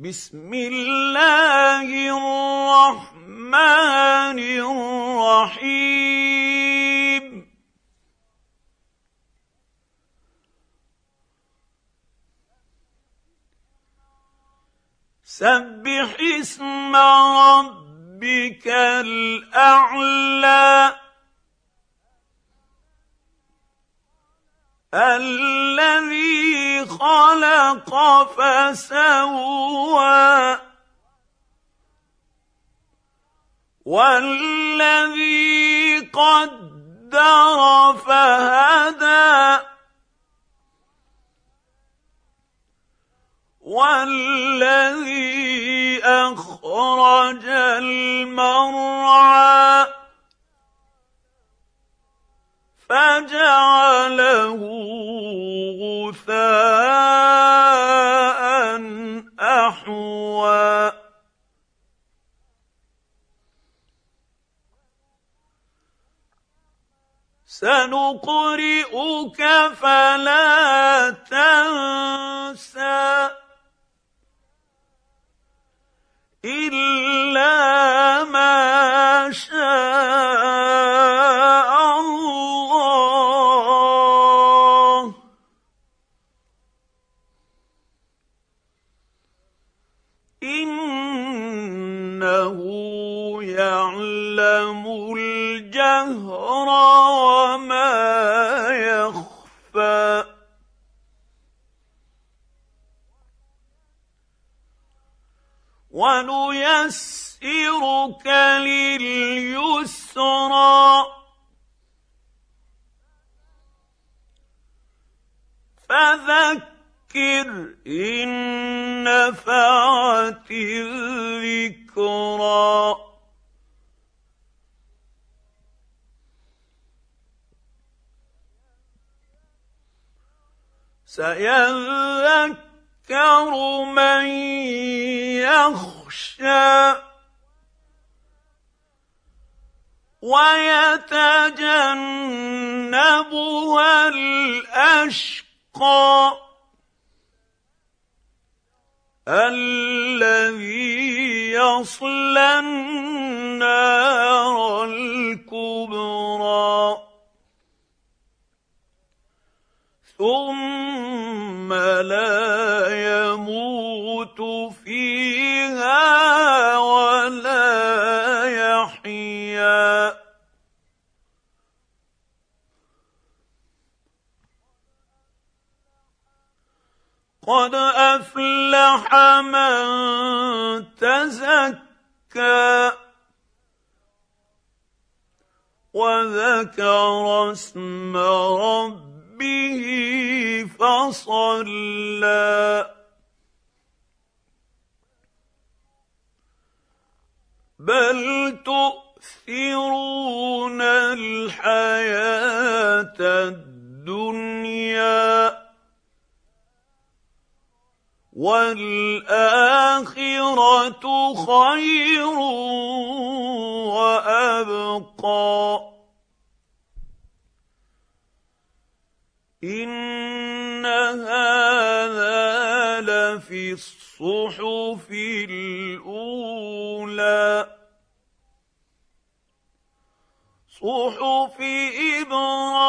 بسم الله الرحمن الرحيم. سبح اسم ربك الأعلى. الذي خلق فسوى والذي قدر فهدى والذي أخرج المرعى فجعله غثاء أحوى. سنقرئك فلا تنسى إلا يعلم الجهر وما يخفى. ونيسرك لليسرى. فذكر إن نفعت الذكرى. سيذكر يذكر من يخشى ويتجنبها الأشقى الذي يصلى النار الكبرى. ثم لا يموت فيها ولا يحيا. قد افلح من تزكى وذكر اسم ربه فصلى. بل تؤثرون الحياة الدنيا والآخرة خير وأبقى. ان هذا لفي الصحف الاولى. صحف إبراهيم